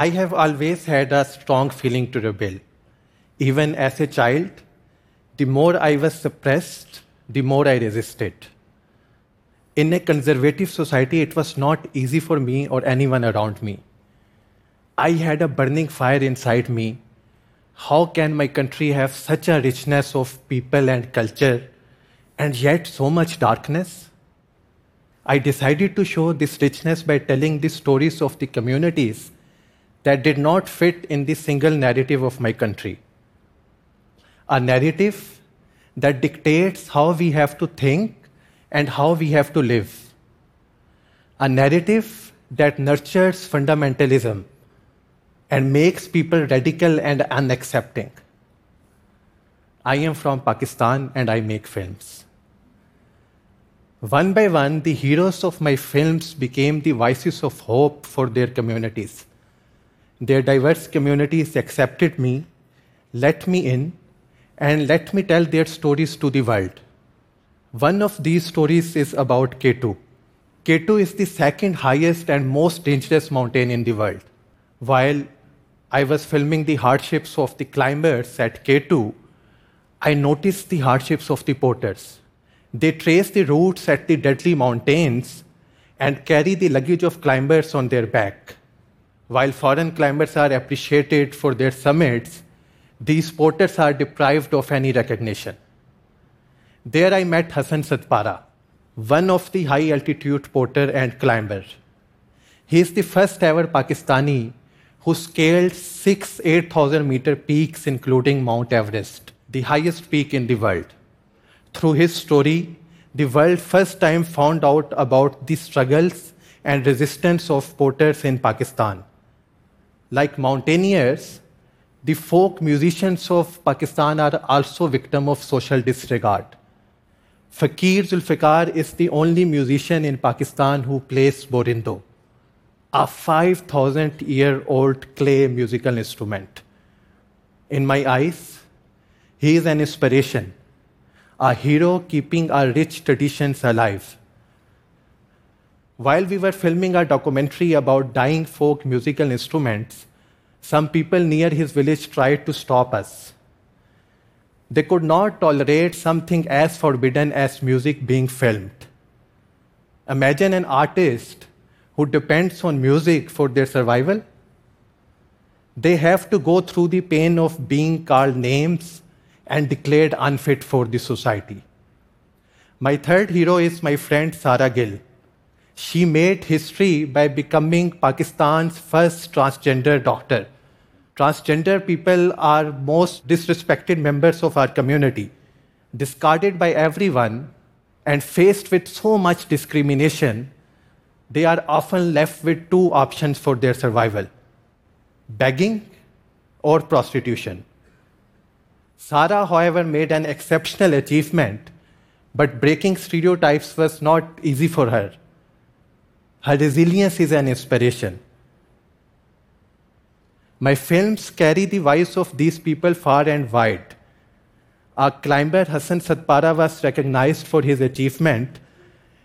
I have always had a strong feeling to rebel. Even as a child, the more I was suppressed, the more I resisted. In a conservative society, it was not easy for me or anyone around me. I had a burning fire inside me. How can my country have such a richness of people and culture and yet so much darkness? I decided to show this richness by telling the stories of the communities that did not fit in the single narrative of my country. A narrative that dictates how we have to think and how we have to live. A narrative that nurtures fundamentalism and makes people radical and unaccepting. I am from Pakistan and I make films. One by one, the heroes of my films became the voices of hope for their communities. Their diverse communities accepted me, let me in, and let me tell their stories to the world. One of these stories is about K2. K2 is the second highest and most dangerous mountain in the world. While I was filming the hardships of the climbers at K2, I noticed the hardships of the porters. They trace the routes at the deadly mountains and carry the luggage of climbers on their back. While foreign climbers are appreciated for their summits, these porters are deprived of any recognition. There I met Hassan Satpara, one of the high altitude porter and climber. He is the first ever Pakistani who scaled six 8,000 meter peaks, including Mount Everest, the highest peak in the world. Through his story, the world first time found out about the struggles and resistance of porters in Pakistan. Like mountaineers, the folk musicians of Pakistan are also victim of social disregard. Fakir Zulfikar is the only musician in Pakistan who plays borindo, a 5,000 year old clay musical instrument. In my eyes, he is an inspiration, a hero keeping our rich traditions alive. While we were filming our documentary about dying folk musical instruments, some people near his village tried to stop us. They could not tolerate something as forbidden as music being filmed. Imagine an artist who depends on music for their survival. They have to go through the pain of being called names and declared unfit for the society. My third hero is my friend Sarah Gill. She made history by becoming Pakistan's first transgender doctor transgender people are most disrespected members of our community, discarded by everyone, and faced with so much discrimination, they are often left with two options for their survival begging or prostitution. Sara, however, made an exceptional achievement, but breaking stereotypes was not easy for her. Her resilience is an inspiration. My films carry the voice of these people far and wide. Our climber Hassan Satpara was recognized for his achievement.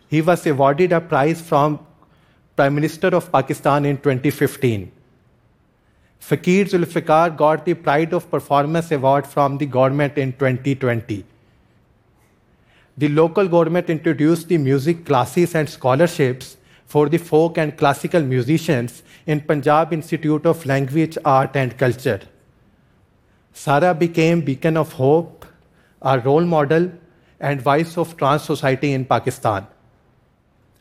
He was awarded a prize from Prime Minister of Pakistan in 2015. Fakir Zulfikar got the Pride of Performance Award from the government in 2020. The local government introduced the music classes and scholarships for the folk and classical musicians in Punjab Institute of Language, Art and Culture. Sara became beacon of hope, a role model and voice of trans society in Pakistan.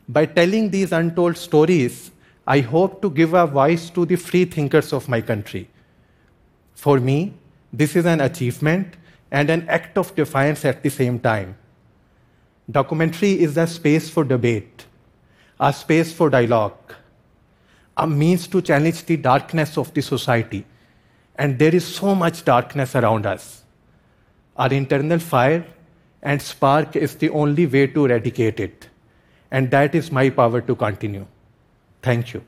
By telling these untold stories, I hope to give a voice to the free thinkers of my country. For me, this is an achievement and an act of defiance at the same time. Documentary is a space for debate a space for dialogue, a means to challenge the darkness of the society. And there is so much darkness around us. Our internal fire and spark is the only way to eradicate it. And that is my power to continue. Thank you.